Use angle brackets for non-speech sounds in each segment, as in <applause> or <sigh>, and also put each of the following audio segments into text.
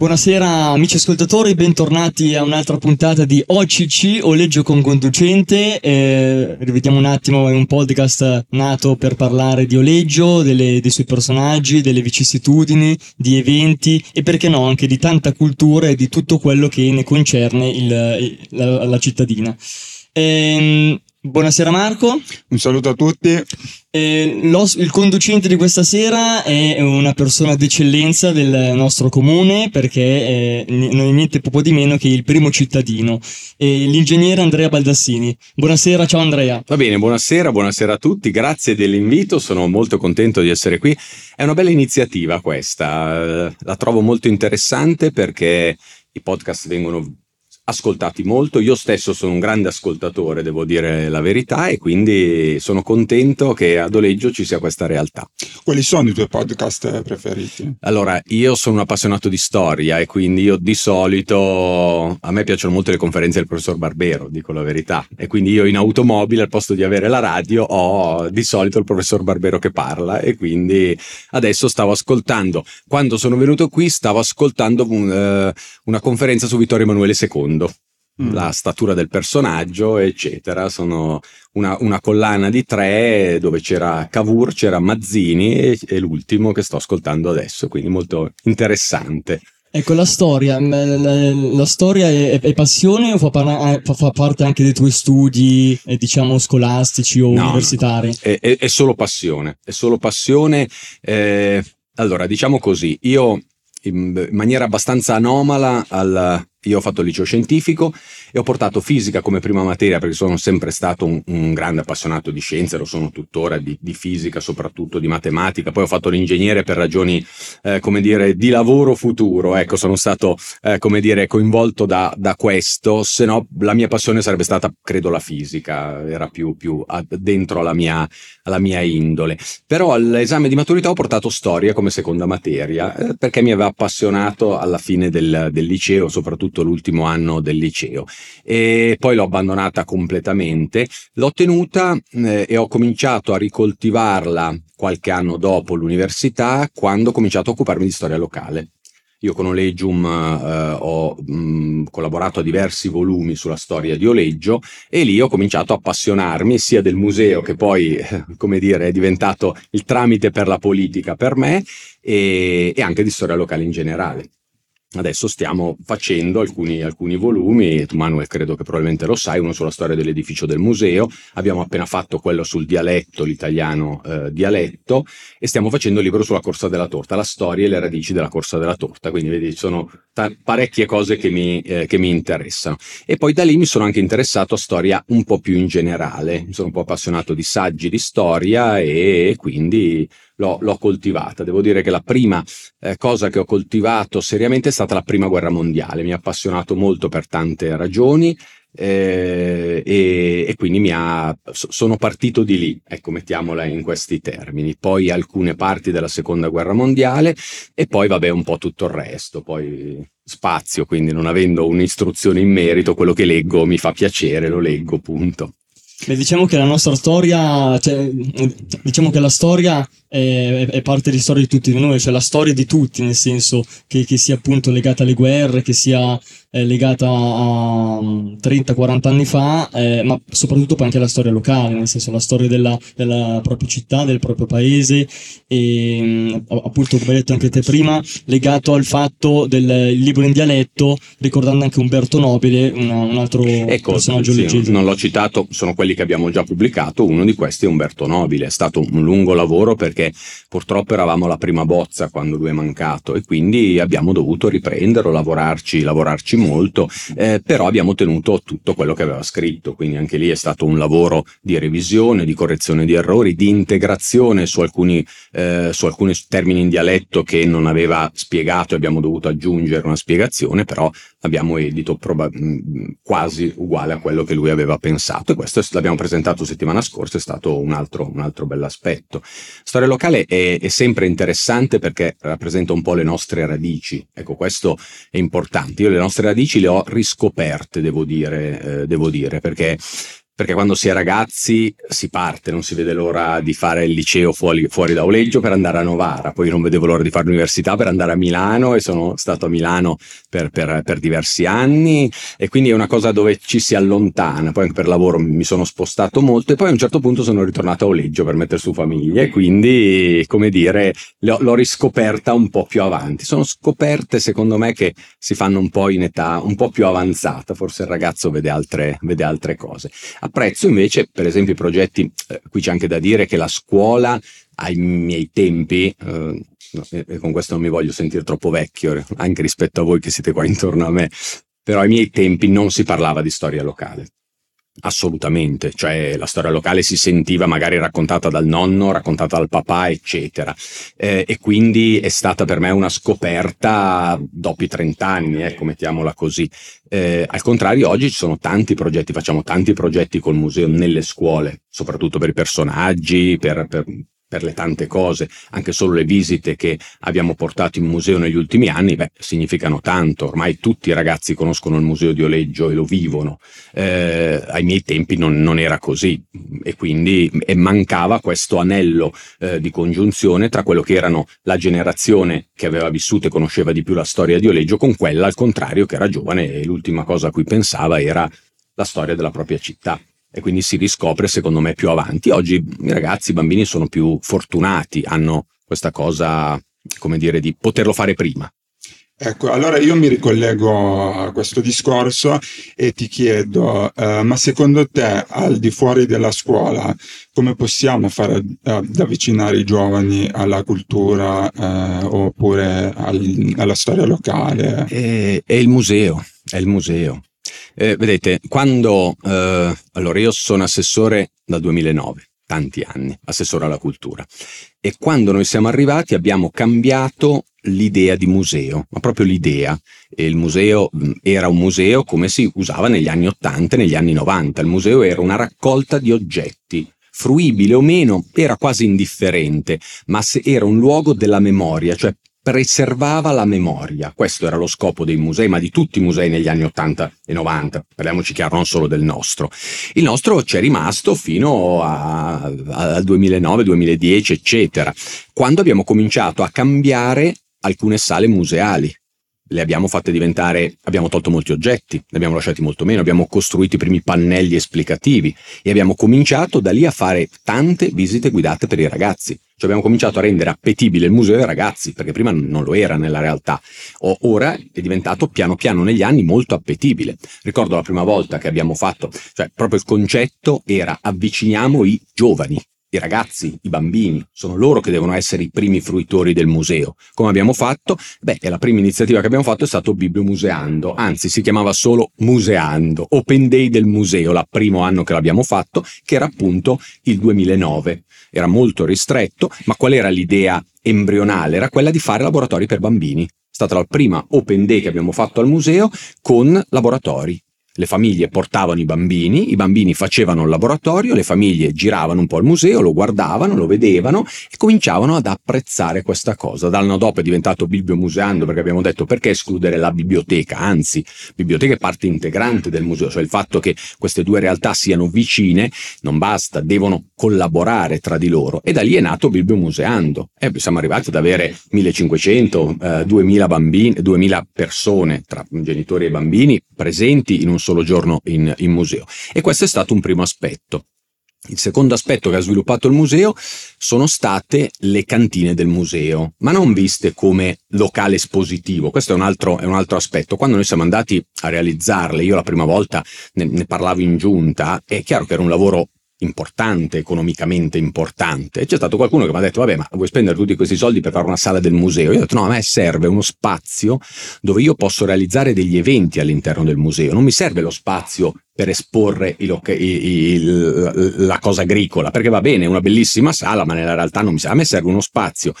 Buonasera amici ascoltatori, bentornati a un'altra puntata di OCC, Oleggio con conducente. Eh, rivediamo un attimo, è un podcast nato per parlare di Oleggio, delle, dei suoi personaggi, delle vicissitudini, di eventi e perché no anche di tanta cultura e di tutto quello che ne concerne il, la, la cittadina. Eh, Buonasera Marco. Un saluto a tutti. Eh, il conducente di questa sera è una persona d'eccellenza del nostro comune perché eh, non è niente poco di meno che il primo cittadino, eh, l'ingegnere Andrea Baldassini. Buonasera, ciao Andrea. Va bene, buonasera, buonasera a tutti, grazie dell'invito, sono molto contento di essere qui. È una bella iniziativa questa, la trovo molto interessante perché i podcast vengono ascoltati molto. Io stesso sono un grande ascoltatore, devo dire la verità, e quindi sono contento che ad Oleggio ci sia questa realtà. Quali sono i tuoi podcast preferiti? Allora, io sono un appassionato di storia e quindi io di solito a me piacciono molto le conferenze del professor Barbero, dico la verità. E quindi io in automobile al posto di avere la radio ho di solito il professor Barbero che parla e quindi adesso stavo ascoltando. Quando sono venuto qui stavo ascoltando un, uh, una conferenza su Vittorio Emanuele II mm. la statura del personaggio, eccetera. Sono una, una, collana di tre dove c'era Cavour, c'era Mazzini e, e l'ultimo che sto ascoltando adesso, quindi molto interessante. Ecco, la storia, la, storia è, è, passione o fa, parla, eh, fa, fa, parte anche dei tuoi studi, eh, diciamo, scolastici o no, universitari? No, è, è, è, solo passione, è solo passione. Eh, allora, diciamo così, io in maniera abbastanza anomala al, io ho fatto il liceo scientifico e ho portato fisica come prima materia perché sono sempre stato un, un grande appassionato di scienze, lo sono tuttora di, di, fisica, soprattutto di matematica. Poi ho fatto l'ingegnere per ragioni, eh, come dire, di lavoro futuro. Ecco, sono stato, eh, come dire, coinvolto da, da, questo, se no la mia passione sarebbe stata, credo, la fisica, era più, più dentro alla mia, alla mia, indole. Però all'esame di maturità ho portato storia come seconda materia eh, perché mi aveva appassionato alla fine del, del liceo, soprattutto tutto l'ultimo anno del liceo e poi l'ho abbandonata completamente. L'ho tenuta eh, e ho cominciato a ricoltivarla qualche anno dopo l'università quando ho cominciato a occuparmi di storia locale. Io con Olegium eh, ho mh, collaborato a diversi volumi sulla storia di Oleggio e lì ho cominciato a appassionarmi sia del museo che poi, <laughs> come dire, è diventato il tramite per la politica per me e, e anche di storia locale in generale. Adesso stiamo facendo alcuni, alcuni, volumi, tu Manuel credo che probabilmente lo sai, uno sulla storia dell'edificio del museo, abbiamo appena fatto quello sul dialetto, l'italiano eh, dialetto, e stiamo facendo il libro sulla corsa della torta, la storia e le radici della corsa della torta, quindi vedi, sono ta- parecchie cose che mi, eh, che mi, interessano. E poi da lì mi sono anche interessato a storia un po' più in generale, mi sono un po' appassionato di saggi di storia e quindi l'ho, l'ho coltivata. Devo dire che la prima eh, cosa che ho coltivato seriamente è stata la prima guerra mondiale, mi ha appassionato molto per tante ragioni. Eh, e, e, quindi mi ha, sono partito di lì, ecco, mettiamola in questi termini. Poi alcune parti della seconda guerra mondiale e poi, vabbè, un po' tutto il resto. Poi spazio, quindi non avendo un'istruzione in merito, quello che leggo mi fa piacere, lo leggo, punto. Beh, diciamo che la nostra storia, cioè, diciamo che la storia è, è, parte di storia di tutti noi, cioè la storia di tutti, nel senso che, che sia appunto legata alle guerre, che sia eh, legata a 30-40 mm, anni fa, eh, ma soprattutto poi anche la storia locale, nel senso la storia della, della propria città, del proprio paese e mm, appunto come hai detto anche te prima, legato al fatto del libro in dialetto, ricordando anche Umberto Nobile, una, un altro ecco, personaggio sì, leggero. Non l'ho citato, sono quelli che abbiamo già pubblicato, uno di questi è Umberto Nobile, è stato un lungo lavoro perché purtroppo eravamo la prima bozza quando lui è mancato e quindi abbiamo dovuto riprenderlo, lavorarci, lavorarci molto, eh, però abbiamo tenuto tutto quello che aveva scritto, quindi anche lì è stato un lavoro di revisione, di correzione di errori, di integrazione su alcuni, eh, su alcuni termini in dialetto che non aveva spiegato e abbiamo dovuto aggiungere una spiegazione, però abbiamo edito proba- quasi uguale a quello che lui aveva pensato e questo l'abbiamo presentato settimana scorsa, è stato un altro, un altro bell'aspetto. Storia locale è, è sempre interessante perché rappresenta un po' le nostre radici, ecco questo è importante, io le nostre radici le ho riscoperte, devo dire, eh, devo dire perché perché quando si è ragazzi si parte, non si vede l'ora di fare il liceo fuori, fuori, da Oleggio per andare a Novara, poi non vedevo l'ora di fare l'università per andare a Milano e sono stato a Milano per, per, per, diversi anni. E quindi è una cosa dove ci si allontana, poi anche per lavoro mi sono spostato molto e poi a un certo punto sono ritornato a Oleggio per mettere su famiglia e quindi, come dire, l'ho, l'ho riscoperta un po' più avanti. Sono scoperte secondo me che si fanno un po' in età un po' più avanzata, forse il ragazzo vede altre, vede altre cose. Apprezzo invece, per esempio, i progetti, eh, qui c'è anche da dire che la scuola ai miei tempi, eh, e con questo non mi voglio sentire troppo vecchio, anche rispetto a voi che siete qua intorno a me, però ai miei tempi non si parlava di storia locale. Assolutamente, cioè la storia locale si sentiva magari raccontata dal nonno, raccontata dal papà, eccetera. Eh, e quindi è stata per me una scoperta dopo i 30 anni, ecco, mettiamola così. Eh, al contrario, oggi ci sono tanti progetti, facciamo tanti progetti col museo nelle scuole, soprattutto per i personaggi, per, per per le tante cose, anche solo le visite che abbiamo portato in museo negli ultimi anni, beh, significano tanto. Ormai tutti i ragazzi conoscono il museo di Oleggio e lo vivono. Eh, ai miei tempi non, non, era così e quindi e mancava questo anello eh, di congiunzione tra quello che erano la generazione che aveva vissuto e conosceva di più la storia di Oleggio con quella al contrario che era giovane e l'ultima cosa a cui pensava era la storia della propria città e quindi si riscopre secondo me più avanti. Oggi i ragazzi, i bambini sono più fortunati, hanno questa cosa, come dire, di poterlo fare prima. Ecco, allora io mi ricollego a questo discorso e ti chiedo, eh, ma secondo te al di fuori della scuola come possiamo fare ad, avvicinare i giovani alla cultura eh, oppure al, alla storia locale? È, è il museo, è il museo. Eh, vedete, quando eh, allora io sono assessore dal 2009, tanti anni, assessore alla cultura, e quando noi siamo arrivati abbiamo cambiato l'idea di museo, ma proprio l'idea. E il museo era un museo come si usava negli anni 80 e negli anni 90. Il museo era una raccolta di oggetti fruibile o meno era quasi indifferente, ma era un luogo della memoria, cioè preservava la memoria. Questo era lo scopo dei musei, ma di tutti i musei negli anni 80 e 90, parliamoci chiaro, non solo del nostro. Il nostro c'è rimasto fino al 2009, 2010, eccetera, quando abbiamo cominciato a cambiare alcune sale museali le abbiamo fatte diventare, abbiamo tolto molti oggetti, ne abbiamo lasciati molto meno, abbiamo costruito i primi pannelli esplicativi e abbiamo cominciato da lì a fare tante visite guidate per i ragazzi. Cioè abbiamo cominciato a rendere appetibile il museo ai ragazzi, perché prima non lo era nella realtà. Ora è diventato piano piano negli anni molto appetibile. Ricordo la prima volta che abbiamo fatto, cioè proprio il concetto era avviciniamo i giovani, i ragazzi, i bambini, sono loro che devono essere i primi fruitori del museo. Come abbiamo fatto? Beh, la prima iniziativa che abbiamo fatto è stato Bibliomuseando, anzi si chiamava solo Museando, Open Day del museo, il primo anno che l'abbiamo fatto, che era appunto il 2009. Era molto ristretto, ma qual era l'idea embrionale? Era quella di fare laboratori per bambini. È stata la prima Open Day che abbiamo fatto al museo con laboratori le famiglie portavano i bambini, i bambini facevano il laboratorio, le famiglie giravano un po' al museo, lo guardavano, lo vedevano e cominciavano ad apprezzare questa cosa. Dall'anno dopo è diventato bibliomuseando perché abbiamo detto perché escludere la biblioteca, anzi, biblioteca è parte integrante del museo, cioè il fatto che queste due realtà siano vicine non basta, devono collaborare tra di loro e da lì è nato bibliomuseando. E siamo arrivati ad avere 1500, eh, 2000 bambini, 2000 persone tra genitori e bambini presenti in un solo giorno in, in museo. E questo è stato un primo aspetto. Il secondo aspetto che ha sviluppato il museo sono state le cantine del museo, ma non viste come locale espositivo. Questo è un altro, è un altro aspetto. Quando noi siamo andati a realizzarle, io la prima volta ne, ne parlavo in giunta, è chiaro che era un lavoro importante, economicamente importante. C'è stato qualcuno che mi ha detto, vabbè, ma vuoi spendere tutti questi soldi per fare una sala del museo? Io ho detto, no, a me serve uno spazio dove io posso realizzare degli eventi all'interno del museo, non mi serve lo spazio per esporre il, il, la cosa agricola, perché va bene, è una bellissima sala, ma nella realtà non mi serve. A me serve uno spazio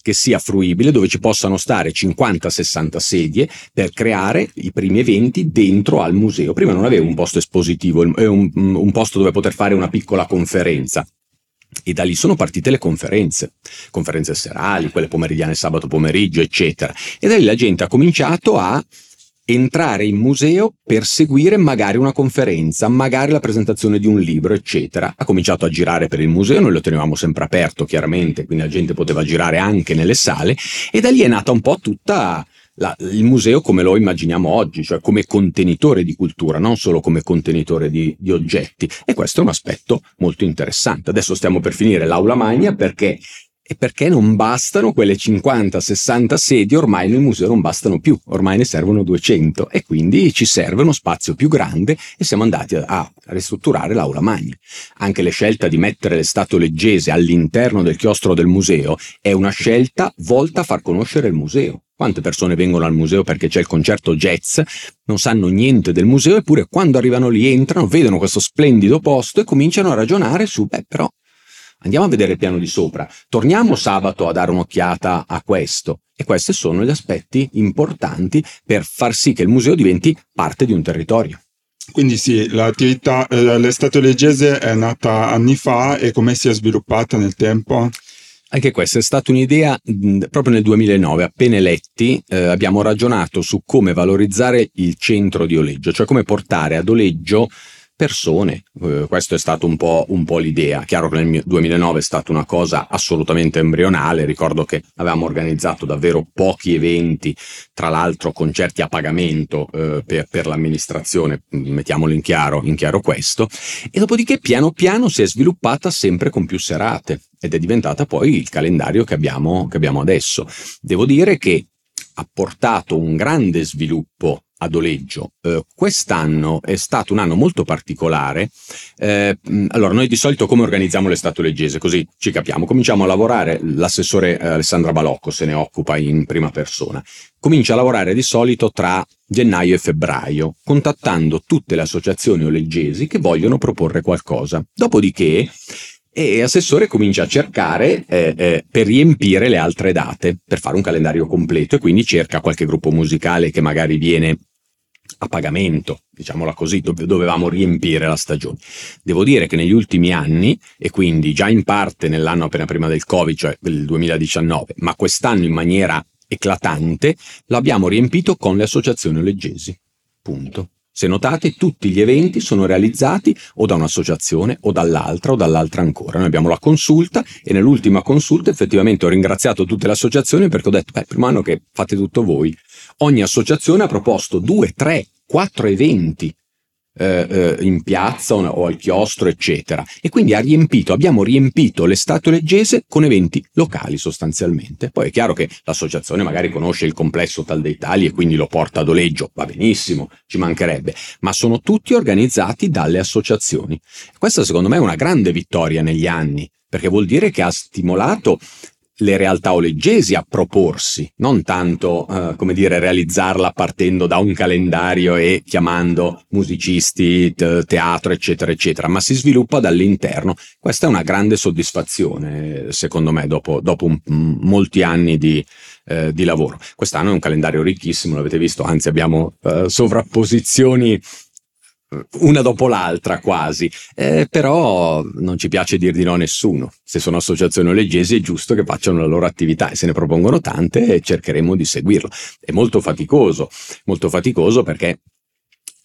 che sia fruibile, dove ci possano stare 50-60 sedie per creare i primi eventi dentro al museo. Prima non avevo un posto espositivo, un, un posto dove poter fare una piccola conferenza. E da lì sono partite le conferenze, conferenze serali, quelle pomeridiane sabato pomeriggio, eccetera. E da lì la gente ha cominciato a entrare in museo per seguire magari una conferenza, magari la presentazione di un libro, eccetera. Ha cominciato a girare per il museo, noi lo tenevamo sempre aperto, chiaramente, quindi la gente poteva girare anche nelle sale e da lì è nata un po' tutta la, il museo come lo immaginiamo oggi, cioè come contenitore di cultura, non solo come contenitore di, di oggetti. E questo è un aspetto molto interessante. Adesso stiamo per finire l'aula magna perché e perché non bastano quelle 50-60 sedie, ormai nel museo non bastano più, ormai ne servono 200 e quindi ci serve uno spazio più grande e siamo andati a, ristrutturare l'aula magna. Anche la scelta di mettere le statue leggese all'interno del chiostro del museo è una scelta volta a far conoscere il museo. Quante persone vengono al museo perché c'è il concerto jazz, non sanno niente del museo, eppure quando arrivano lì entrano, vedono questo splendido posto e cominciano a ragionare su, beh però Andiamo a vedere il piano di sopra. Torniamo sabato a dare un'occhiata a questo. E questi sono gli aspetti importanti per far sì che il museo diventi parte di un territorio. Quindi sì, l'attività, eh, l'estate leggese è nata anni fa e come si è sviluppata nel tempo? Anche questa è stata un'idea mh, proprio nel 2009, appena eletti eh, abbiamo ragionato su come valorizzare il centro di Oleggio, cioè come portare ad Oleggio persone. Eh, questo è stato un po', un po', l'idea. Chiaro che nel 2009 è stata una cosa assolutamente embrionale. Ricordo che avevamo organizzato davvero pochi eventi, tra l'altro concerti a pagamento eh, per, per, l'amministrazione, mettiamolo in chiaro, in chiaro questo. E dopodiché piano piano si è sviluppata sempre con più serate ed è diventata poi il calendario che abbiamo, che abbiamo adesso. Devo dire che ha portato un grande sviluppo ad Oleggio. Eh, quest'anno è stato un anno molto particolare. Eh, allora, noi di solito come organizziamo l'estate leggese? Così ci capiamo. Cominciamo a lavorare, l'assessore eh, Alessandra Balocco se ne occupa in prima persona. Comincia a lavorare di solito tra gennaio e febbraio, contattando tutte le associazioni oleggesi che vogliono proporre qualcosa. Dopodiché e assessore comincia a cercare eh, eh, per riempire le altre date, per fare un calendario completo e quindi cerca qualche gruppo musicale che magari viene a pagamento, diciamola così, dove dovevamo riempire la stagione. Devo dire che negli ultimi anni, e quindi già in parte nell'anno appena prima del Covid, cioè il 2019, ma quest'anno in maniera eclatante, l'abbiamo riempito con le associazioni leggesi. Punto. Se notate, tutti gli eventi sono realizzati o da un'associazione o dall'altra o dall'altra ancora. Noi abbiamo la consulta e nell'ultima consulta effettivamente ho ringraziato tutte le associazioni perché ho detto, beh, primo anno che fate tutto voi. Ogni associazione ha proposto due, tre, quattro eventi eh, eh, in piazza o al chiostro, eccetera. E quindi ha riempito, abbiamo riempito l'estate leggese con eventi locali sostanzialmente. Poi è chiaro che l'associazione magari conosce il complesso tal dei tali e quindi lo porta ad Oleggio, va benissimo, ci mancherebbe, ma sono tutti organizzati dalle associazioni. Questa secondo me è una grande vittoria negli anni, perché vuol dire che ha stimolato le realtà oleggesi a proporsi, non tanto, eh, come dire, realizzarla partendo da un calendario e chiamando musicisti, te- teatro, eccetera, eccetera, ma si sviluppa dall'interno. Questa è una grande soddisfazione, secondo me, dopo, dopo un, molti anni di, eh, di, lavoro. Quest'anno è un calendario ricchissimo, l'avete visto, anzi abbiamo eh, sovrapposizioni una dopo l'altra quasi, eh, però non ci piace dir di no a nessuno. Se sono associazioni leggesi è giusto che facciano la loro attività e se ne propongono tante e cercheremo di seguirlo. È molto faticoso, molto faticoso perché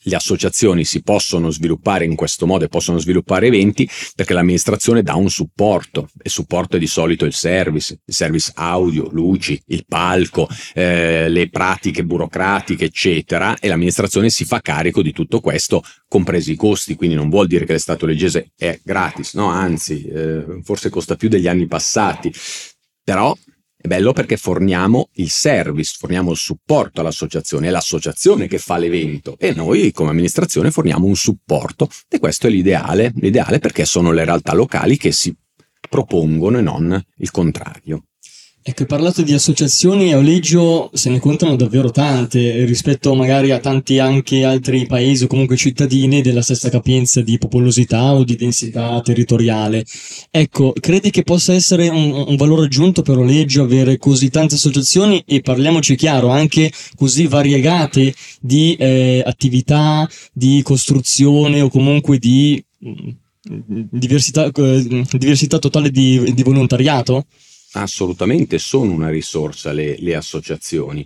le associazioni si possono sviluppare in questo modo e possono sviluppare eventi perché l'amministrazione dà un supporto e supporto è di solito il service, il service audio, luci, il palco, eh, le pratiche burocratiche eccetera e l'amministrazione si fa carico di tutto questo compresi i costi, quindi non vuol dire che l'Estato leggese è gratis, no, anzi eh, forse costa più degli anni passati, però è bello perché forniamo il service, forniamo il supporto all'associazione, è l'associazione che fa l'evento e noi come amministrazione forniamo un supporto e questo è l'ideale, l'ideale perché sono le realtà locali che si propongono e non il contrario. Ecco, parlato di associazioni a Oleggio, se ne contano davvero tante rispetto magari a tanti anche altri paesi o comunque cittadini della stessa capienza di popolosità o di densità territoriale. Ecco, credi che possa essere un, un valore aggiunto per Oleggio avere così tante associazioni e parliamoci chiaro, anche così variegate di eh, attività, di costruzione o comunque di mm, diversità, eh, diversità totale di, di volontariato? Assolutamente sono una risorsa le, le associazioni.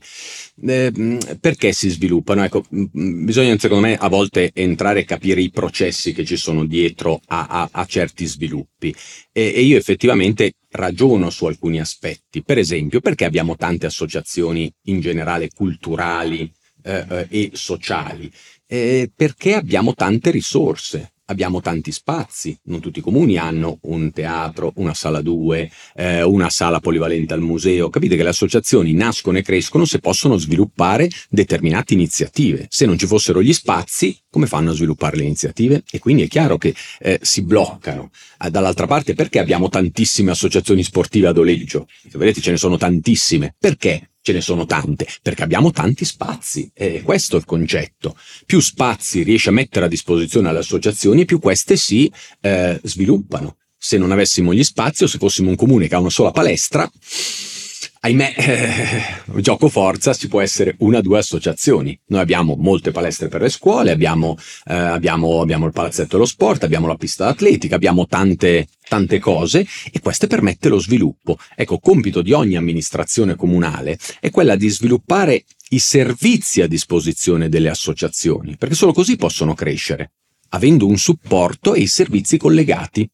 Eh, perché si sviluppano? Ecco, bisogna secondo me a volte entrare e capire i processi che ci sono dietro a, a, a certi sviluppi e, e, io effettivamente ragiono su alcuni aspetti. Per esempio, perché abbiamo tante associazioni in generale culturali eh, eh e sociali? Eh, perché abbiamo tante risorse abbiamo tanti spazi, non tutti i comuni hanno un teatro, una sala 2, eh, una sala polivalente al museo. Capite che le associazioni nascono e crescono se possono sviluppare determinate iniziative. Se non ci fossero gli spazi, come fanno a sviluppare le iniziative? E quindi è chiaro che eh, si bloccano. Eh, dall'altra parte, perché abbiamo tantissime associazioni sportive ad Oleggio? Se vedete, ce ne sono tantissime. Perché? Ce ne sono tante, perché abbiamo tanti spazi, e questo è il concetto. Più spazi riesce a mettere a disposizione alle associazioni, più queste si eh, sviluppano. Se non avessimo gli spazi o se fossimo un comune che ha una sola palestra, ahimè, eh, gioco forza ci può essere una o due associazioni. Noi abbiamo molte palestre per le scuole, abbiamo, eh, abbiamo, abbiamo il palazzetto dello sport, abbiamo la pista atletica, abbiamo tante, tante cose e questo permette lo sviluppo. Ecco, compito di ogni amministrazione comunale è quella di sviluppare i servizi a disposizione delle associazioni, perché solo così possono crescere, avendo un supporto e i servizi collegati.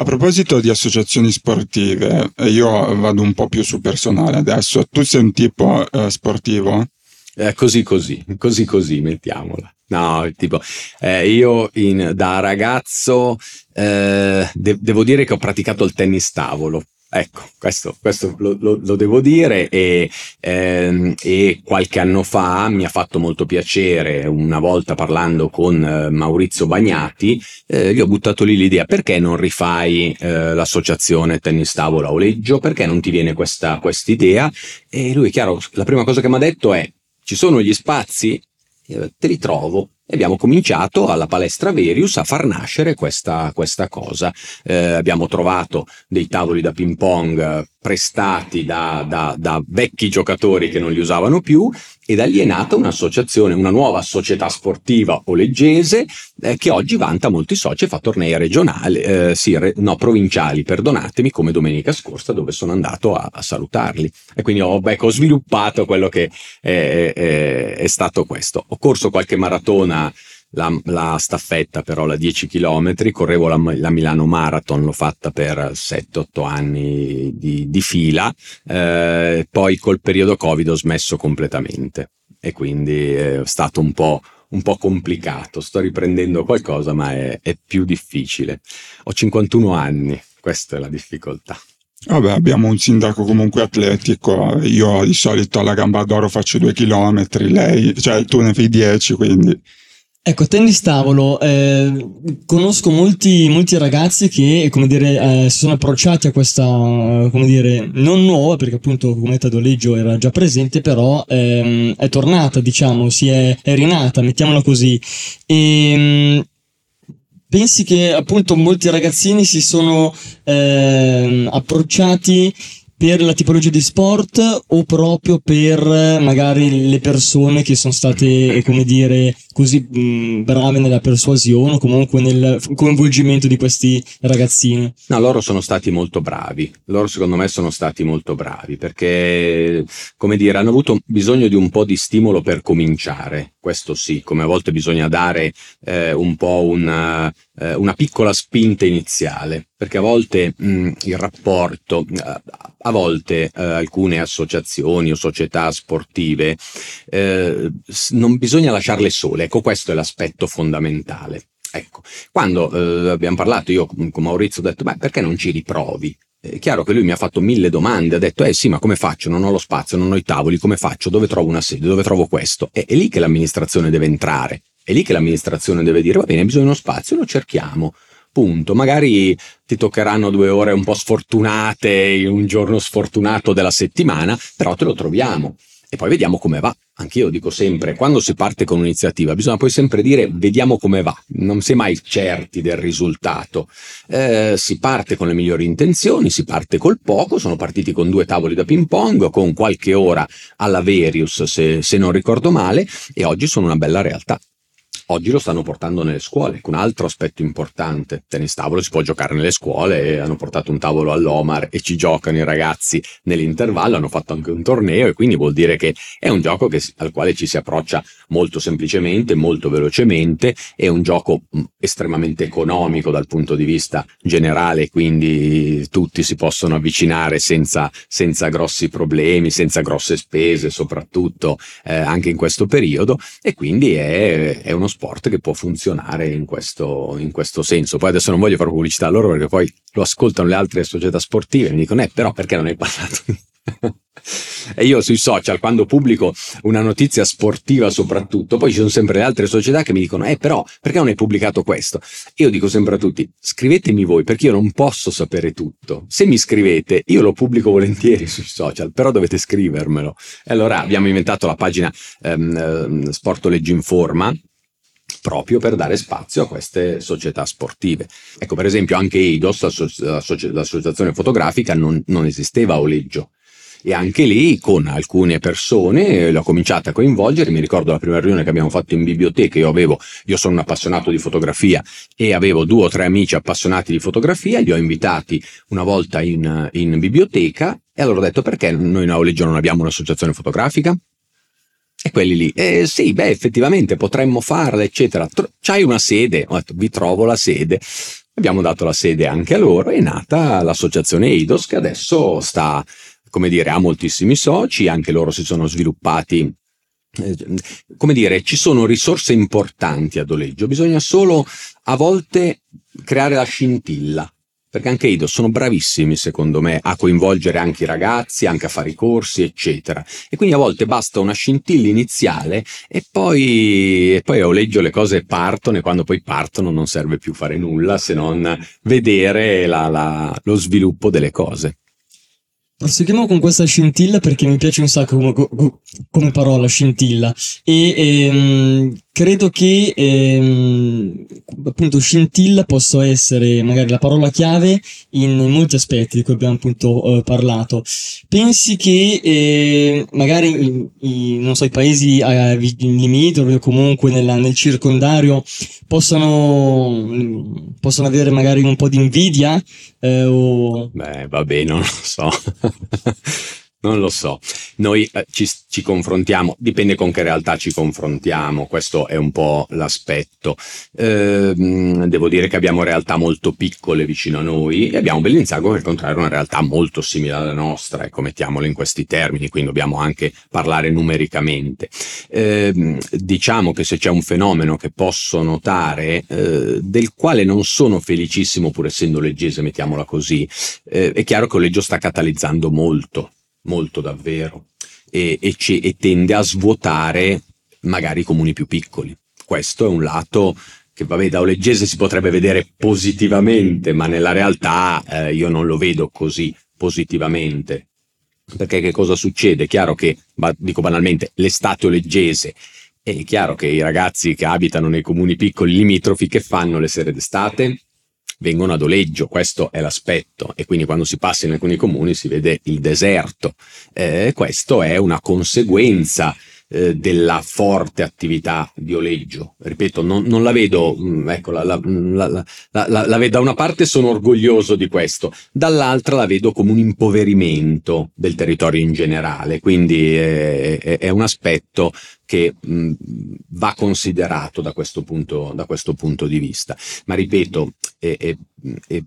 A proposito di associazioni sportive, eh, io vado un po' più sul personale adesso. Tu sei un tipo eh, sportivo? Eh, così così, così così, mettiamola. No, tipo, eh, io in, da ragazzo eh, de- devo dire che ho praticato il tennis tavolo Ecco, questo, questo lo, lo, lo, devo dire e, ehm, e, qualche anno fa mi ha fatto molto piacere, una volta parlando con eh, Maurizio Bagnati, eh, gli ho buttato lì l'idea perché non rifai eh, l'associazione tennis tavola o perché non ti viene questa idea? E lui, chiaro, la prima cosa che mi ha detto è ci sono gli spazi? Te li trovo e abbiamo cominciato alla palestra Verius a far nascere questa, questa cosa. Eh, abbiamo trovato dei tavoli da ping pong prestati da, da, da, vecchi giocatori che non li usavano più e da lì è nata un'associazione, una nuova società sportiva oleggese eh, che oggi vanta molti soci e fa tornei regionali, eh, sì, re, no, provinciali, perdonatemi, come domenica scorsa dove sono andato a, a salutarli. E quindi ho, ecco, ho sviluppato quello che è, è, è stato questo. Ho corso qualche maratona la, la, staffetta però la 10 km, correvo la, la, Milano Marathon, l'ho fatta per 7-8 anni di, di fila, eh, poi col periodo Covid ho smesso completamente e quindi è stato un po', un po complicato, sto riprendendo qualcosa ma è, è più difficile. Ho 51 anni, questa è la difficoltà. Vabbè, abbiamo un sindaco comunque atletico, io di solito alla Gamba d'Oro faccio due chilometri, lei, cioè tu ne fai 10, quindi Ecco, tennis tavolo, eh, conosco molti, molti, ragazzi che, come dire, eh, si sono approcciati a questa, come dire, non nuova, perché appunto come Tadoleggio era già presente, però ehm, è tornata, diciamo, si è, è rinata, mettiamola così. E, ehm, pensi che appunto molti ragazzini si sono ehm, approcciati per la tipologia di sport o proprio per magari le persone che sono state, come dire, così mh, brave nella persuasione o comunque nel coinvolgimento di questi ragazzini? No, loro sono stati molto bravi. Loro secondo me sono stati molto bravi perché, come dire, hanno avuto bisogno di un po' di stimolo per cominciare. Questo sì, come a volte bisogna dare eh, un po' una, eh, una, piccola spinta iniziale, perché a volte mh, il rapporto, eh, a volte eh, alcune associazioni o società sportive, eh, non bisogna lasciarle sole. Ecco, questo è l'aspetto fondamentale. Ecco, quando eh, abbiamo parlato, io con Maurizio ho detto, beh, perché non ci riprovi? È chiaro che lui mi ha fatto mille domande, ha detto, eh sì, ma come faccio? Non ho lo spazio, non ho i tavoli, come faccio? Dove trovo una sede? Dove trovo questo? E è lì che l'amministrazione deve entrare, è lì che l'amministrazione deve dire, va bene, bisogna uno spazio, lo cerchiamo. Punto. Magari ti toccheranno due ore un po' sfortunate un giorno sfortunato della settimana, però te lo troviamo e poi vediamo come va. Anch'io dico sempre, quando si parte con un'iniziativa bisogna poi sempre dire vediamo come va, non si è mai certi del risultato. Eh, si parte con le migliori intenzioni, si parte col poco, sono partiti con due tavoli da ping pong, con qualche ora alla Verius se, se non ricordo male, e oggi sono una bella realtà. Oggi lo stanno portando nelle scuole, un altro aspetto importante. Tennis tavolo si può giocare nelle scuole, hanno portato un tavolo all'Omar e ci giocano i ragazzi. Nell'intervallo, hanno fatto anche un torneo e quindi vuol dire che è un gioco che, al quale ci si approccia molto semplicemente, molto velocemente, è un gioco mm, estremamente economico dal punto di vista generale, quindi tutti si possono avvicinare senza, senza grossi problemi, senza grosse spese, soprattutto eh, anche in questo periodo. E quindi è, è uno sport sport che può funzionare in questo, in questo senso. Poi adesso non voglio fare pubblicità a loro perché poi lo ascoltano le altre società sportive e mi dicono, eh, però perché non hai parlato <laughs> e io sui social, quando pubblico una notizia sportiva soprattutto, poi ci sono sempre le altre società che mi dicono, eh però, perché non hai pubblicato questo? Io dico sempre a tutti, scrivetemi voi, perché io non posso sapere tutto. Se mi scrivete, io lo pubblico volentieri <laughs> sui social, però dovete scrivermelo. E allora abbiamo inventato la pagina ehm, Sporto Leggi Informa, proprio per dare spazio a queste società sportive. Ecco, per esempio, anche EIDOS, l'associazione fotografica, non, non esisteva a Oleggio. E anche lì, con alcune persone, l'ho cominciata a coinvolgere. Mi ricordo la prima riunione che abbiamo fatto in biblioteca. Io, avevo, io sono un appassionato di fotografia e avevo due o tre amici appassionati di fotografia. Li ho invitati una volta in, in biblioteca e allora ho detto: perché noi a Oleggio non abbiamo un'associazione fotografica? E quelli lì, eh sì, beh, effettivamente potremmo farla, eccetera. Tro- c'hai una sede? Ho detto, vi trovo la sede. Abbiamo dato la sede anche a loro, è nata l'associazione Eidos che adesso sta, come dire, ha moltissimi soci, anche loro si sono sviluppati eh, come dire, ci sono risorse importanti ad Oleggio, bisogna solo a volte creare la scintilla perché anche Ido sono bravissimi secondo me a coinvolgere anche i ragazzi, anche a fare i corsi, eccetera. E quindi a volte basta una scintilla iniziale e poi, e poi a Oleggio le cose partono e quando poi partono non serve più fare nulla se non vedere la, la, lo sviluppo delle cose. Proseguiamo con questa scintilla perché mi piace un sacco come, come parola scintilla e ehm, credo che ehm, appunto scintilla possa essere magari la parola chiave in molti aspetti di cui abbiamo appunto eh, parlato. Pensi che eh, magari i, i, non so, i paesi eh, limitrofi o comunque nella, nel circondario possano, possano avere magari un po' di invidia? Eh, o... Beh, vabbè, non lo so. <laughs> Non lo so, noi eh, ci, ci, confrontiamo, dipende con che realtà ci confrontiamo, questo è un po' l'aspetto. Eh, devo dire che abbiamo realtà molto piccole vicino a noi e abbiamo Bellinzago che al contrario una realtà molto simile alla nostra, ecco mettiamolo in questi termini, quindi dobbiamo anche parlare numericamente. Eh, diciamo che se c'è un fenomeno che posso notare, eh, del quale non sono felicissimo pur essendo leggese, mettiamola così, eh, è chiaro che Oleggio sta catalizzando molto molto davvero, e, e, ci, e tende a svuotare magari i comuni più piccoli. Questo è un lato che vabbè da Oleggese si potrebbe vedere positivamente, ma nella realtà eh, io non lo vedo così positivamente. Perché che cosa succede? È chiaro che, dico banalmente, l'estate oleggese è chiaro che i ragazzi che abitano nei comuni piccoli limitrofi che fanno le sere d'estate? Vengono ad oleggio, questo è l'aspetto e quindi quando si passa in alcuni comuni si vede il deserto. Eh, questo è una conseguenza eh, della forte attività di Oleggio. Ripeto, non, non la vedo, mm, ecco, la, la, la, la, da una parte sono orgoglioso di questo, dall'altra la vedo come un impoverimento del territorio in generale, quindi è, è, è un aspetto che mh, va considerato da questo, punto, da questo punto di vista. Ma ripeto, è, è,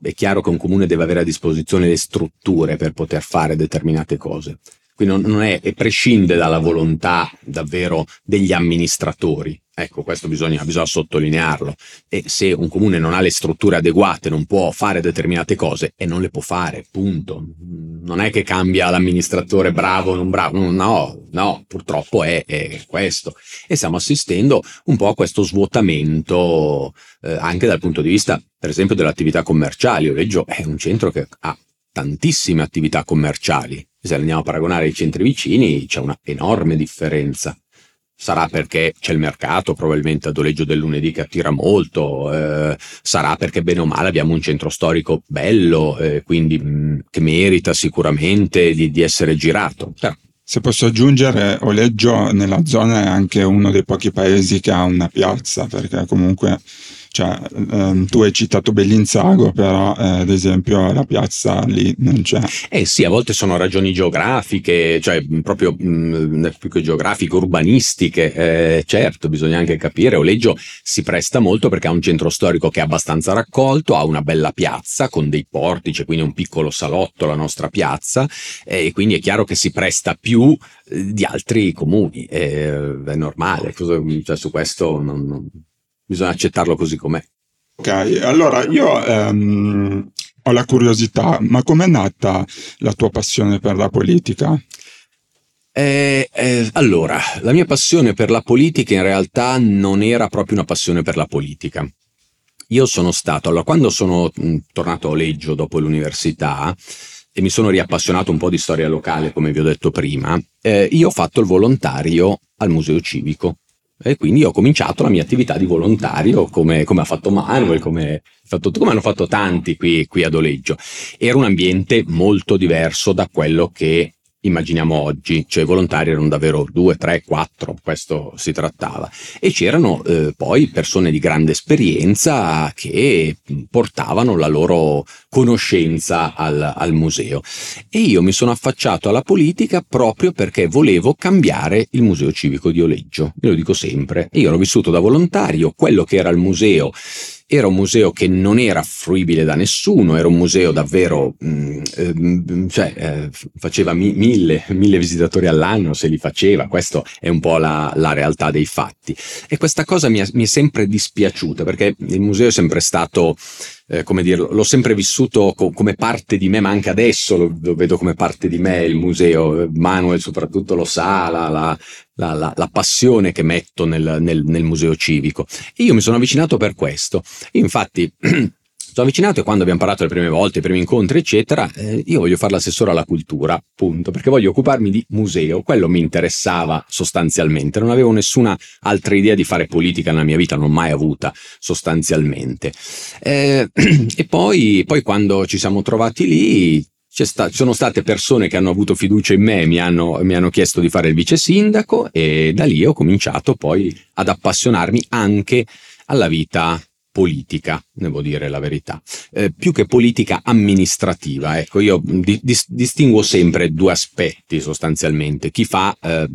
è, chiaro che un comune deve avere a disposizione le strutture per poter fare determinate cose. Quindi non, è, e prescinde dalla volontà davvero degli amministratori. Ecco, questo bisogna, bisogna, sottolinearlo. E se un comune non ha le strutture adeguate, non può fare determinate cose e non le può fare, punto. Non è che cambia l'amministratore bravo o non bravo, no, no, purtroppo è, è, questo. E stiamo assistendo un po' a questo svuotamento eh, anche dal punto di vista, per esempio, delle attività commerciali. Oleggio è un centro che ha tantissime attività commerciali se andiamo a paragonare i centri vicini c'è una enorme differenza. Sarà perché c'è il mercato, probabilmente a doleggio del lunedì che attira molto, eh, sarà perché bene o male abbiamo un centro storico bello, eh, quindi mh, mm, che merita sicuramente di, di essere girato. Però, se posso aggiungere, Oleggio nella zona è anche uno dei pochi paesi che ha una piazza, perché comunque cioè, ehm, tu hai citato Bellinzago, però eh, ad esempio la piazza lì non c'è. Eh sì, a volte sono ragioni geografiche, cioè proprio mh, geografiche, urbanistiche. Eh, certo, bisogna anche capire, Oleggio si presta molto perché ha un centro storico che è abbastanza raccolto, ha una bella piazza con dei portici, quindi un piccolo salotto, la nostra piazza, eh, e quindi è chiaro che si presta più eh, di altri comuni, eh, è normale, cioè, su questo non, non bisogna accettarlo così com'è. Ok, allora io ehm, ho la curiosità, ma com'è nata la tua passione per la politica? Eh, eh, allora, la mia passione per la politica in realtà non era proprio una passione per la politica. Io sono stato, allora, quando sono mh, tornato a Oleggio dopo l'università e mi sono riappassionato un po' di storia locale, come vi ho detto prima, eh, io ho fatto il volontario al Museo Civico e quindi ho cominciato la mia attività di volontario, come, come ha fatto Manuel, come, fatto, come, hanno fatto tanti qui, qui ad Oleggio. Era un ambiente molto diverso da quello che immaginiamo oggi, cioè i volontari erano davvero due, tre, quattro, questo si trattava. E c'erano eh, poi persone di grande esperienza che portavano la loro conoscenza al, al museo. E io mi sono affacciato alla politica proprio perché volevo cambiare il museo civico di Oleggio. Io lo dico sempre. Io ero vissuto da volontario, quello che era il museo era un museo che non era fruibile da nessuno, era un museo davvero, mh, mm, eh, cioè eh, faceva mi, mille, mille, visitatori all'anno se li faceva, questa è un po' la, la, realtà dei fatti. E questa cosa mi, mi è sempre dispiaciuta perché il museo è sempre stato eh, come dirlo, l'ho sempre vissuto co- come parte di me, ma anche adesso lo, lo, vedo come parte di me il museo. Manuel soprattutto lo sa, la, la, la, la passione che metto nel, nel, nel, museo civico. E io mi sono avvicinato per questo. Infatti... <clears throat> sono avvicinato e quando abbiamo parlato le prime volte, i primi incontri, eccetera, eh, io voglio fare l'assessore alla cultura, punto, perché voglio occuparmi di museo, quello mi interessava sostanzialmente, non avevo nessuna altra idea di fare politica nella mia vita, non l'ho mai avuta sostanzialmente. Eh, <clears throat> e poi, poi quando ci siamo trovati lì, sta, ci sono state persone che hanno avuto fiducia in me, mi mi hanno, chiesto di fare il vice sindaco e da lì ho cominciato poi ad appassionarmi anche alla vita politica, devo dire la verità, eh, più che politica amministrativa. Ecco, io di, di, distinguo sempre due aspetti sostanzialmente. Chi fa, eh,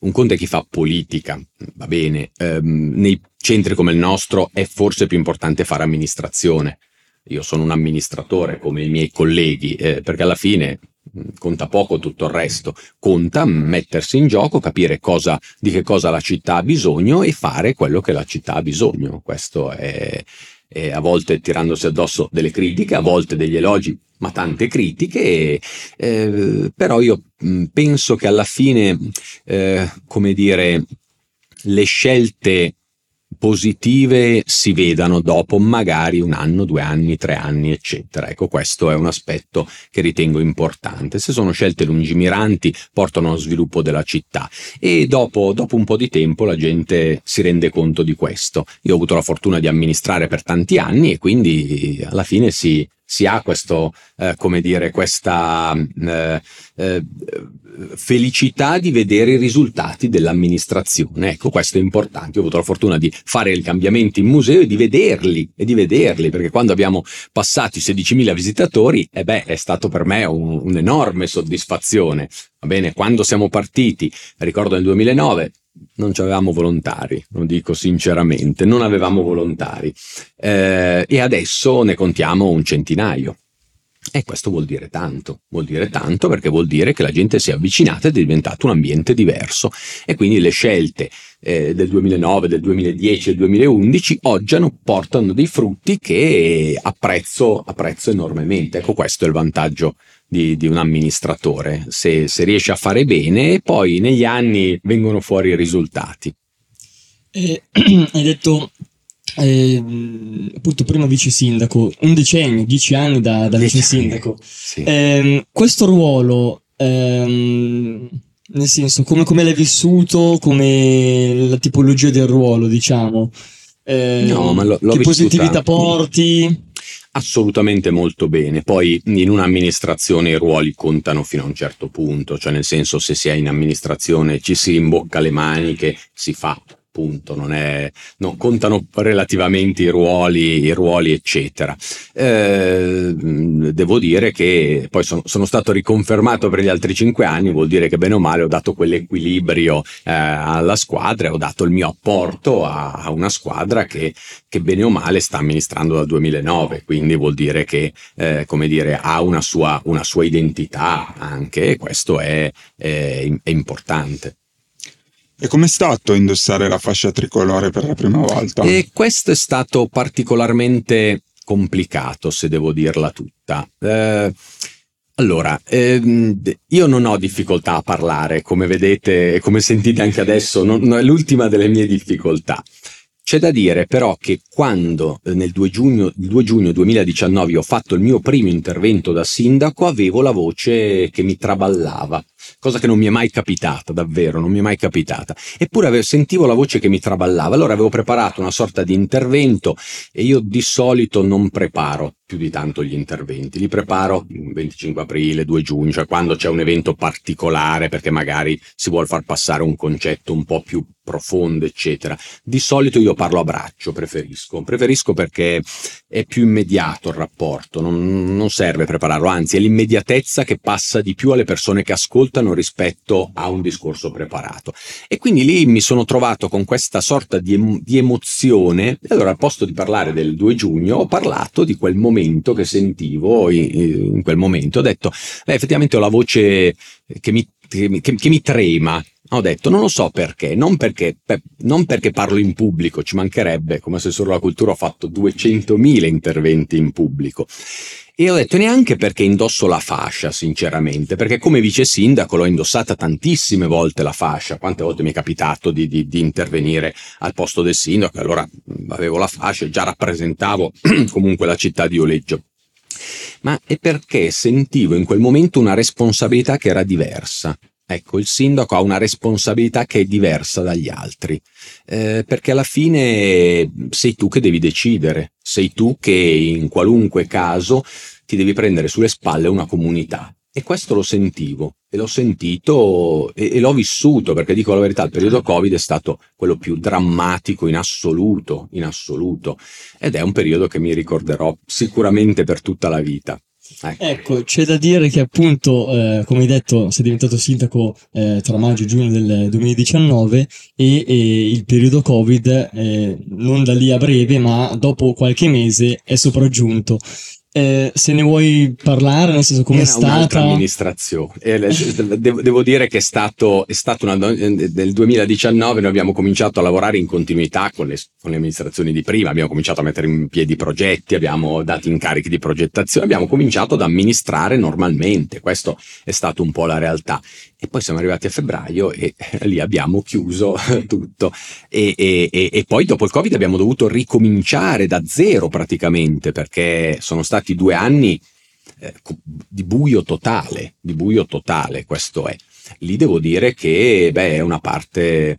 un conto è chi fa politica, va bene, eh, nei centri come il nostro è forse più importante fare amministrazione. Io sono un amministratore come i miei colleghi, eh, perché alla fine conta poco tutto il resto, conta mettersi in gioco, capire cosa, di che cosa la città ha bisogno e fare quello che la città ha bisogno. Questo è, è a volte tirandosi addosso delle critiche, a volte degli elogi, ma tante critiche, eh, però io penso che alla fine, eh, come dire, le scelte positive si vedano dopo magari un anno, due anni, tre anni, eccetera. Ecco, questo è un aspetto che ritengo importante. Se sono scelte lungimiranti, portano allo sviluppo della città e dopo, dopo un po' di tempo la gente si rende conto di questo. Io ho avuto la fortuna di amministrare per tanti anni e quindi alla fine si, si ha questo, eh, come dire, questa eh, eh, felicità di vedere i risultati dell'amministrazione. Ecco, questo è importante. Io ho avuto la fortuna di fare i cambiamenti in museo e di vederli, e di vederli, perché quando abbiamo passato i 16.000 visitatori, eh beh, è stato per me un, un'enorme soddisfazione. Va bene, quando siamo partiti, ricordo nel 2009, non avevamo volontari, lo dico sinceramente, non avevamo volontari eh, e adesso ne contiamo un centinaio. E questo vuol dire tanto, vuol dire tanto perché vuol dire che la gente si è avvicinata ed è diventato un ambiente diverso e quindi le scelte eh, del 2009, del 2010 e del 2011 oggi portano dei frutti che apprezzo, apprezzo enormemente. Ecco questo è il vantaggio di, di un amministratore, se, se, riesce a fare bene poi negli anni vengono fuori i risultati. Eh, <clears throat> hai detto eh, appunto prima vice sindaco, un decennio, dieci anni da, da vice sindaco. Sì. Eh, questo ruolo, ehm, nel senso, come, come, l'hai vissuto, come la tipologia del ruolo, diciamo? Eh, no, ma lo, l'ho che positività porti? Assolutamente molto bene. Poi in un'amministrazione i ruoli contano fino a un certo punto, cioè nel senso se si è in amministrazione ci si rimbocca le maniche, si fa punto, non, è, non contano relativamente i ruoli, i ruoli eccetera. Eh, devo dire che poi sono, sono, stato riconfermato per gli altri cinque anni, vuol dire che bene o male ho dato quell'equilibrio eh, alla squadra ho dato il mio apporto a, a una squadra che, che, bene o male sta amministrando dal 2009, quindi vuol dire che eh, come dire, ha una sua, una sua identità anche e questo è, è, è importante. E com'è stato indossare la fascia tricolore per la prima volta? E questo è stato particolarmente complicato, se devo dirla tutta. Eh, allora, ehm, io non ho difficoltà a parlare, come vedete e come sentite anche adesso, non, non è l'ultima delle mie difficoltà. C'è da dire però che quando eh, nel 2 giugno, 2 giugno 2019 ho fatto il mio primo intervento da sindaco avevo la voce che mi traballava cosa che non mi è mai capitata, davvero, non mi è mai capitata. Eppure avevo, sentivo la voce che mi traballava, allora avevo preparato una sorta di intervento e io di solito non preparo più di tanto gli interventi, li preparo il 25 aprile, 2 giugno, cioè quando c'è un evento particolare perché magari si vuole far passare un concetto un po' più profondo, eccetera. Di solito io parlo a braccio, preferisco, preferisco perché è più immediato il rapporto, non, non serve prepararlo, anzi è l'immediatezza che passa di più alle persone che ascoltano rispetto a un discorso preparato. E quindi lì mi sono trovato con questa sorta di, em- di emozione, e allora al posto di parlare del 2 giugno ho parlato di quel momento momento che sentivo in, quel momento. Ho detto, beh, effettivamente ho la voce che mi, che mi, che mi trema. Ho detto, non lo so perché, non perché, beh, non perché parlo in pubblico, ci mancherebbe, come assessore alla cultura ho fatto 200.000 interventi in pubblico. E ho detto neanche perché indosso la fascia, sinceramente, perché come vice sindaco l'ho indossata tantissime volte la fascia. Quante volte mi è capitato di, di, di intervenire al posto del sindaco, allora avevo la fascia e già rappresentavo <clears throat> comunque la città di Oleggio. Ma è perché sentivo in quel momento una responsabilità che era diversa. Ecco, il sindaco ha una responsabilità che è diversa dagli altri, eh, perché alla fine sei tu che devi decidere, sei tu che in qualunque caso ti devi prendere sulle spalle una comunità. E questo lo sentivo, e l'ho sentito e, e, l'ho vissuto, perché dico la verità, il periodo Covid è stato quello più drammatico in assoluto, in assoluto, ed è un periodo che mi ricorderò sicuramente per tutta la vita. Ecco. c'è da dire che appunto, eh, come hai detto, sei diventato sindaco eh, tra maggio e giugno del 2019 e, e il periodo Covid, eh, non da lì a breve, ma dopo qualche mese è sopraggiunto. Eh, se ne vuoi parlare, nel senso come è stata amministrazione. Eh, devo, devo, dire che è stato, è stato una, nel 2019 noi abbiamo cominciato a lavorare in continuità con le, con le, amministrazioni di prima, abbiamo cominciato a mettere in piedi progetti, abbiamo dato incarichi di progettazione, abbiamo cominciato ad amministrare normalmente, questo è stato un po' la realtà. E poi siamo arrivati a febbraio e <laughs> lì abbiamo chiuso <laughs> tutto. E, e, e, poi dopo il Covid abbiamo dovuto ricominciare da zero praticamente perché sono stati due anni eh, di buio totale, di buio totale, questo è. Lì devo dire che beh, è una parte,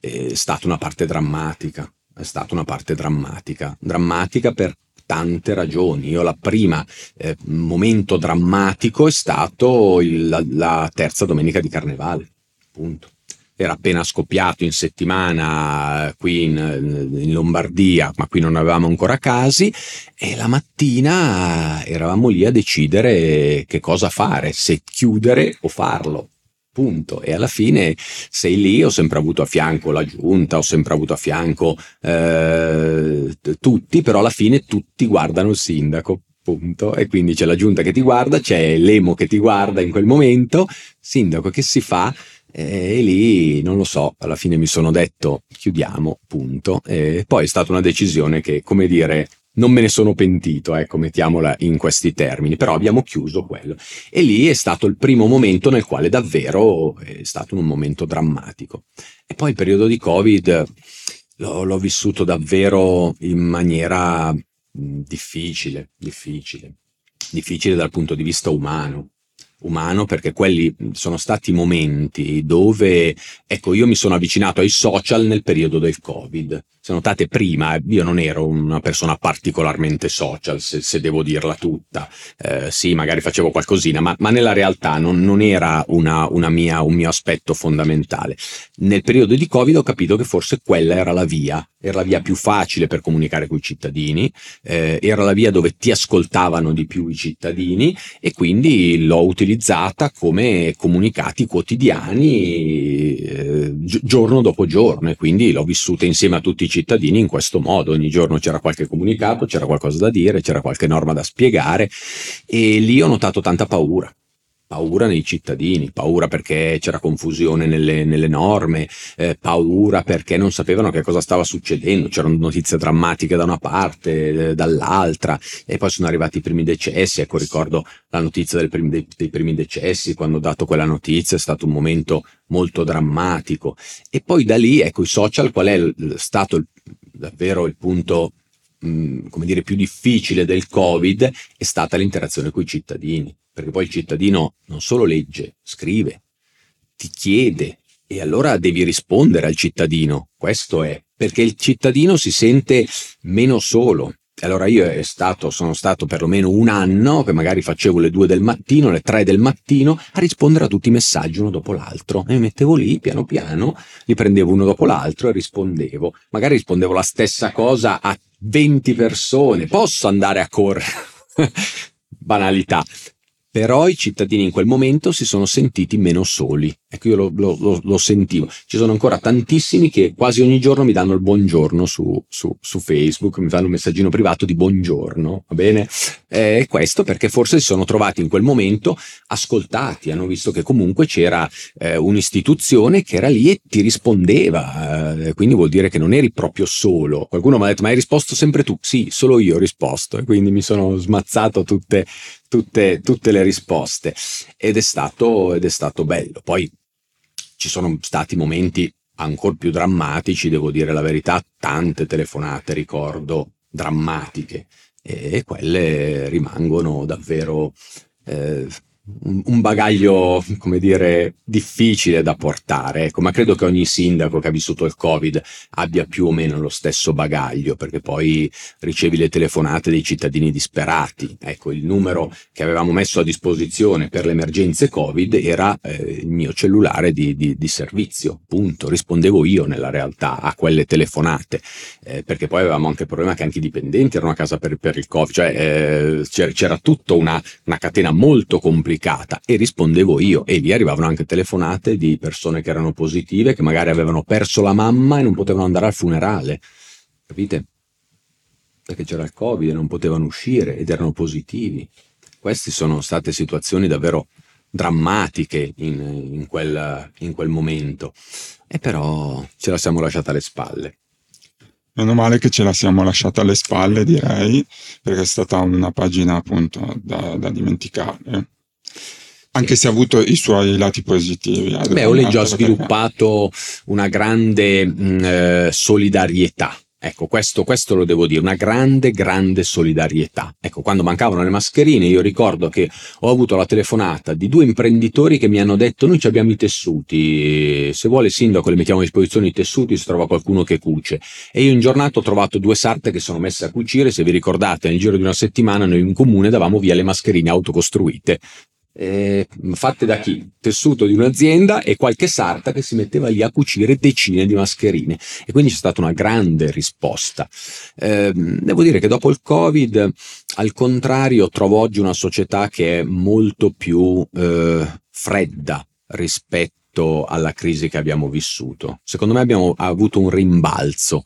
è stata una parte drammatica, è stata una parte drammatica, drammatica per tante ragioni. Io la prima eh, momento drammatico è stato il, la, la terza domenica di Carnevale, punto era appena scoppiato in settimana eh, qui in, in, Lombardia, ma qui non avevamo ancora casi, e la mattina eravamo lì a decidere che cosa fare, se chiudere o farlo. Punto. E alla fine sei lì, ho sempre avuto a fianco la giunta, ho sempre avuto a fianco eh, tutti, però alla fine tutti guardano il sindaco. Punto. E quindi c'è la giunta che ti guarda, c'è l'emo che ti guarda in quel momento, sindaco che si fa? E lì non lo so, alla fine mi sono detto chiudiamo, punto. E poi è stata una decisione che, come dire, non me ne sono pentito, ecco, mettiamola in questi termini, però abbiamo chiuso quello. E lì è stato il primo momento nel quale davvero è stato un momento drammatico. E poi il periodo di Covid l'ho, l'ho vissuto davvero in maniera difficile, difficile, difficile dal punto di vista umano umano perché quelli sono stati momenti dove ecco io mi sono avvicinato ai social nel periodo del covid se notate prima io non ero una persona particolarmente social se, se devo dirla tutta. Eh, sì magari facevo qualcosina ma, ma nella realtà non, non era una, una mia, un mio aspetto fondamentale. Nel periodo di covid ho capito che forse quella era la via era la via più facile per comunicare con i cittadini eh, era la via dove ti ascoltavano di più i cittadini e quindi l'ho utilizzata come comunicati quotidiani eh, giorno dopo giorno e quindi l'ho vissuta insieme a tutti i cittadini in questo modo. Ogni giorno c'era qualche comunicato, c'era qualcosa da dire, c'era qualche norma da spiegare e lì ho notato tanta paura paura nei cittadini, paura perché c'era confusione nelle, nelle norme, eh, paura perché non sapevano che cosa stava succedendo, c'erano notizie drammatiche da una parte, eh, dall'altra, e poi sono arrivati i primi decessi, ecco ricordo la notizia primi, dei, dei primi decessi, quando ho dato quella notizia è stato un momento molto drammatico, e poi da lì, ecco, i social, qual è stato il, davvero il punto come dire, più difficile del Covid è stata l'interazione con i cittadini perché poi il cittadino non solo legge, scrive, ti chiede e allora devi rispondere al cittadino. Questo è perché il cittadino si sente meno solo. Allora io stato, sono stato perlomeno un anno che magari facevo le due del mattino, le tre del mattino a rispondere a tutti i messaggi uno dopo l'altro e mi mettevo lì piano piano, li prendevo uno dopo l'altro e rispondevo. Magari rispondevo la stessa cosa a 20 persone. Posso andare a correre? <laughs> Banalità però i cittadini in quel momento si sono sentiti meno soli. Ecco, io lo, lo, lo, lo, sentivo. Ci sono ancora tantissimi che quasi ogni giorno mi danno il buongiorno su, su, su Facebook, mi fanno un messaggino privato di buongiorno, va bene? E eh, questo perché forse si sono trovati in quel momento ascoltati, hanno visto che comunque c'era eh, un'istituzione che era lì e ti rispondeva, eh, quindi vuol dire che non eri proprio solo. Qualcuno mi ha detto, ma hai risposto sempre tu? Sì, solo io ho risposto e quindi mi sono smazzato tutte tutte, tutte le risposte ed è, stato, ed è stato bello. Poi ci sono stati momenti ancora più drammatici, devo dire la verità, tante telefonate, ricordo, drammatiche. E quelle rimangono davvero eh, un bagaglio, come dire, difficile da portare, ecco, ma credo che ogni sindaco che ha vissuto il Covid abbia più o meno lo stesso bagaglio, perché poi ricevi le telefonate dei cittadini disperati. Ecco, il numero che avevamo messo a disposizione per le emergenze Covid era eh, il mio cellulare di, di, di, servizio, punto. Rispondevo io nella realtà a quelle telefonate, eh, perché poi avevamo anche il problema che anche i dipendenti erano a casa per, per il Covid, cioè eh, c'era, c'era tutta una, una catena molto complicata complicata e rispondevo io e lì arrivavano anche telefonate di persone che erano positive, che magari avevano perso la mamma e non potevano andare al funerale, capite? Perché c'era il Covid e non potevano uscire ed erano positivi. Queste sono state situazioni davvero drammatiche in, in, quel, in quel momento e però ce la siamo lasciata alle spalle. Meno male che ce la siamo lasciata alle spalle, direi, perché è stata una pagina appunto da, da dimenticare anche se ha avuto i suoi lati positivi. Beh, Oleggio ha sviluppato una grande mh, eh, solidarietà Ecco, questo, questo, lo devo dire, una grande, grande solidarietà. Ecco, quando mancavano le mascherine, io ricordo che ho avuto la telefonata di due imprenditori che mi hanno detto: Noi abbiamo i tessuti, se vuole il sindaco le mettiamo a disposizione i tessuti, se trova qualcuno che cuce. E io in giornata ho trovato due sarte che sono messe a cucire. Se vi ricordate, nel giro di una settimana noi in comune davamo via le mascherine autocostruite eh, fatte da chi? Tessuto di un'azienda e qualche sarta che si metteva lì a cucire decine di mascherine e quindi c'è stata una grande risposta. Eh, devo dire che dopo il Covid, al contrario, trovo oggi una società che è molto più eh, fredda rispetto alla crisi che abbiamo vissuto. Secondo me abbiamo avuto un rimbalzo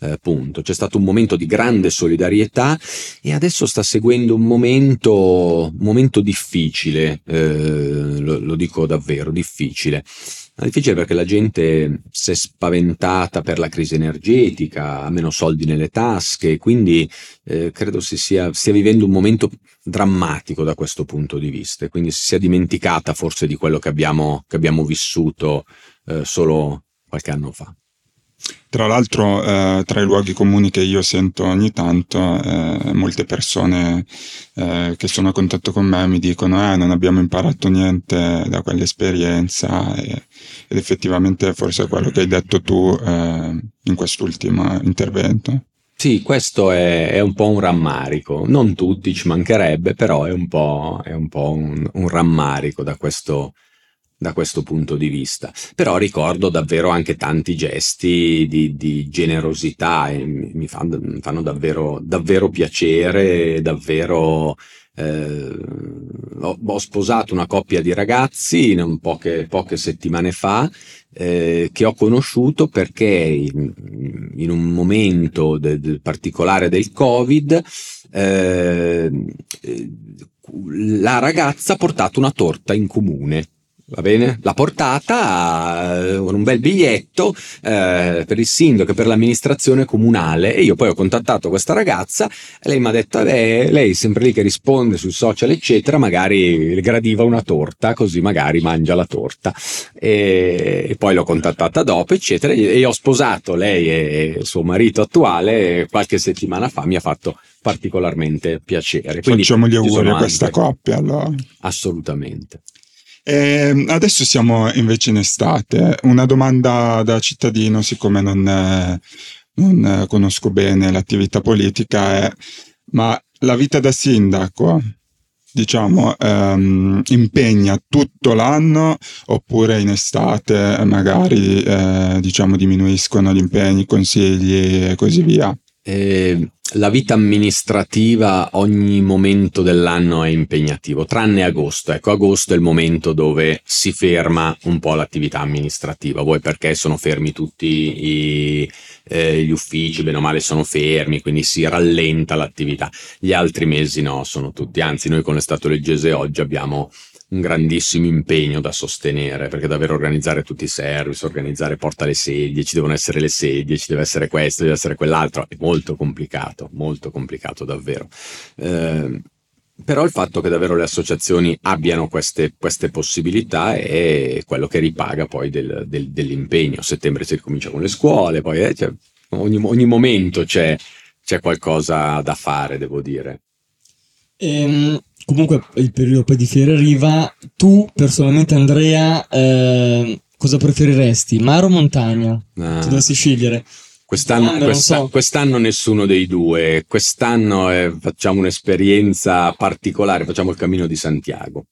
eh, punto. C'è stato un momento di grande solidarietà e adesso sta seguendo un momento, momento difficile, eh, lo, lo dico davvero, difficile. difficile perché la gente si è spaventata per la crisi energetica, ha meno soldi nelle tasche, quindi eh, credo si sia, stia vivendo un momento drammatico da questo punto di vista, quindi si sia dimenticata forse di quello che abbiamo, che abbiamo vissuto eh, solo qualche anno fa. Tra l'altro, eh, tra i luoghi comuni che io sento ogni tanto, eh, molte persone eh, che sono a contatto con me mi dicono: Eh, non abbiamo imparato niente da quell'esperienza. E, ed effettivamente, forse è quello che hai detto tu eh, in quest'ultimo intervento. Sì, questo è, è, un po' un rammarico. Non tutti ci mancherebbe, però è un po', è un, po un, un rammarico da questo da questo punto di vista. Però ricordo davvero anche tanti gesti di, di generosità e mi fanno, mi fanno davvero, davvero, piacere, davvero... Eh, ho, ho, sposato una coppia di ragazzi poche, poche settimane fa eh, che ho conosciuto perché in, in un momento de, de particolare del Covid eh, la ragazza ha portato una torta in comune va bene? La portata eh, con un bel biglietto eh, per il sindaco e per l'amministrazione comunale e io poi ho contattato questa ragazza e lei mi ha detto, beh, lei è sempre lì che risponde sui social eccetera, magari gradiva una torta così magari mangia la torta e, e poi l'ho contattata dopo eccetera e ho sposato lei e suo marito attuale qualche settimana fa mi ha fatto particolarmente piacere. Quindi Facciamo gli auguri a questa coppia allora. Assolutamente. E adesso siamo invece in estate. Una domanda da cittadino, siccome non, non conosco bene l'attività politica, è: ma la vita da sindaco, diciamo, ehm, impegna tutto l'anno oppure in estate magari, eh, diciamo, diminuiscono gli impegni, i consigli e così via? Eh, la vita amministrativa ogni momento dell'anno è impegnativo, tranne agosto. Ecco, agosto è il momento dove si ferma un po' l'attività amministrativa. Vuoi perché sono fermi tutti i, eh, gli uffici, bene o male sono fermi, quindi si rallenta l'attività. Gli altri mesi no, sono tutti. Anzi, noi con l'Estato leggese oggi abbiamo un grandissimo impegno da sostenere, perché davvero organizzare tutti i service, organizzare porta le sedie, ci devono essere le sedie, ci deve essere questo, deve essere quell'altro, è molto complicato, molto complicato davvero. Eh, però il fatto che davvero le associazioni abbiano queste, queste possibilità è quello che ripaga poi del, del, dell'impegno. A settembre si ricomincia con le scuole, poi eh, cioè, ogni, ogni, momento c'è, c'è qualcosa da fare, devo dire. Ehm, comunque il periodo poi di fiere arriva. Tu personalmente, Andrea, eh, cosa preferiresti? Mare o montagna? Ah. Se dovessi scegliere. Quest'anno, questa, so. quest'anno, nessuno dei due. Quest'anno eh, facciamo un'esperienza particolare, facciamo il cammino di Santiago.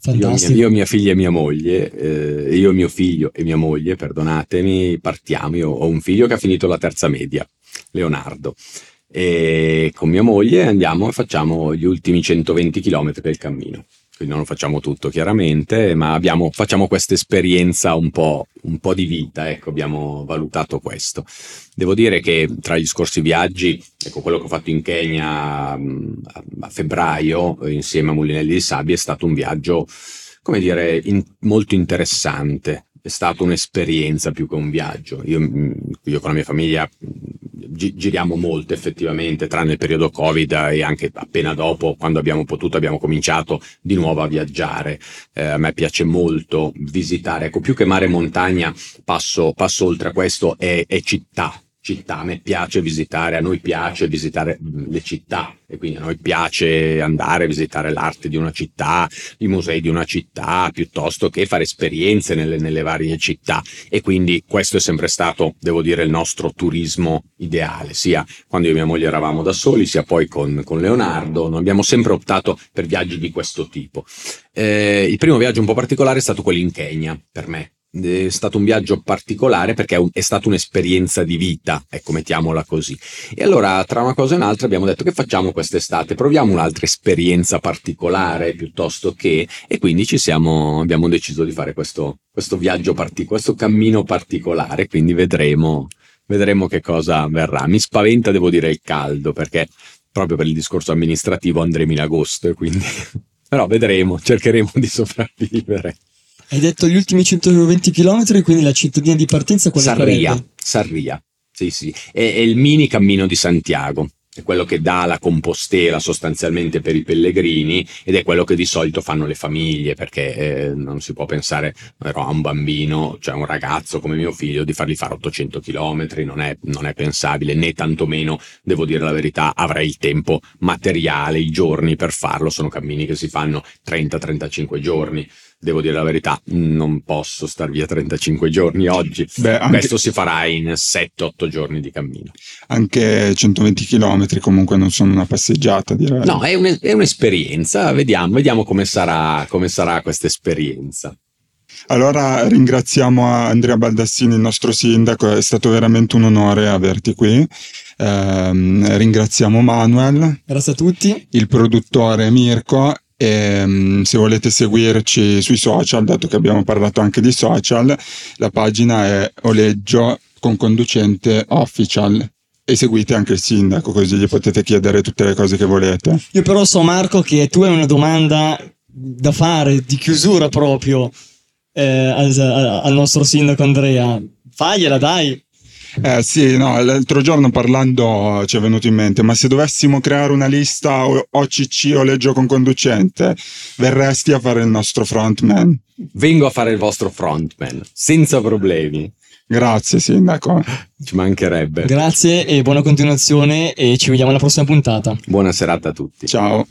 Fantastico. Io, io, mia figlia e mia moglie, eh, io, mio figlio e mia moglie, perdonatemi, partiamo. Io ho un figlio che ha finito la terza media, Leonardo e con mia moglie andiamo e facciamo gli ultimi 120 km del cammino. Quindi non lo facciamo tutto chiaramente, ma abbiamo, facciamo questa esperienza un po', un po' di vita, ecco, abbiamo valutato questo. Devo dire che tra gli scorsi viaggi, ecco, quello che ho fatto in Kenya a febbraio insieme a Mulinelli di Sabbia è stato un viaggio, come dire, in, molto interessante è stata un'esperienza più che un viaggio. Io, io con la mia famiglia gi- giriamo molto effettivamente, tranne il periodo Covid e anche appena dopo, quando abbiamo potuto, abbiamo cominciato di nuovo a viaggiare. Eh, a me piace molto visitare, ecco, più che mare e montagna, passo, passo oltre a questo, è, è città città. A me piace visitare, a noi piace visitare le città e quindi a noi piace andare a visitare l'arte di una città, i musei di una città, piuttosto che fare esperienze nelle, nelle varie città. E quindi questo è sempre stato, devo dire, il nostro turismo ideale, sia quando io e mia moglie eravamo da soli, sia poi con, con Leonardo. Noi abbiamo sempre optato per viaggi di questo tipo. Eh, il primo viaggio un po' particolare è stato quello in Kenya per me è stato un viaggio particolare perché è, un, è, stata un'esperienza di vita, ecco, mettiamola così. E allora, tra una cosa e un'altra, abbiamo detto che facciamo quest'estate, proviamo un'altra esperienza particolare piuttosto che, e quindi siamo, abbiamo deciso di fare questo, questo viaggio particolare, questo cammino particolare, quindi vedremo, vedremo che cosa verrà. Mi spaventa, devo dire, il caldo perché proprio per il discorso amministrativo andremo in agosto, quindi... <laughs> Però vedremo, cercheremo di sopravvivere. Hai detto gli ultimi 120 km, quindi la cittadina di partenza qual Sarria, sarebbe? Sarria, sì sì, è, è il mini cammino di Santiago è quello che dà la compostela sostanzialmente per i pellegrini ed è quello che di solito fanno le famiglie perché eh, non si può pensare però a un bambino, cioè un ragazzo come mio figlio di fargli fare 800 km, non è, non è pensabile né tantomeno, devo dire la verità, avrei il tempo materiale, i giorni per farlo, sono cammini che si fanno 30-35 giorni devo dire la verità, non posso star via 35 giorni oggi. Beh, anche... Questo si farà in 7-8 giorni di cammino. Anche 120 km comunque non sono una passeggiata, direi. No, è, un, è un'esperienza, vediamo, vediamo come sarà, come sarà questa esperienza. Allora ringraziamo Andrea Baldassini, il nostro sindaco, è stato veramente un onore averti qui. Eh, ringraziamo Manuel. Grazie a tutti. Il produttore Mirko e, ehm, se volete seguirci sui social, dato che abbiamo parlato anche di social, la pagina è Oleggio con conducente official e seguite anche il sindaco così gli potete chiedere tutte le cose che volete. Io però so Marco che tu hai una domanda da fare di chiusura proprio eh, al, al nostro sindaco Andrea. Fagliela dai. Eh sì, no, l'altro giorno parlando ci è venuto in mente, ma se dovessimo creare una lista OCC o leggio con conducente, verresti a fare il nostro frontman? Vengo a fare il vostro frontman, senza problemi. Grazie Sindaco. Ci mancherebbe. Grazie e buona continuazione e ci vediamo alla prossima puntata. Buona serata a tutti. Ciao.